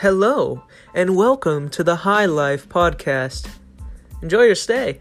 Hello, and welcome to the High Life Podcast. Enjoy your stay.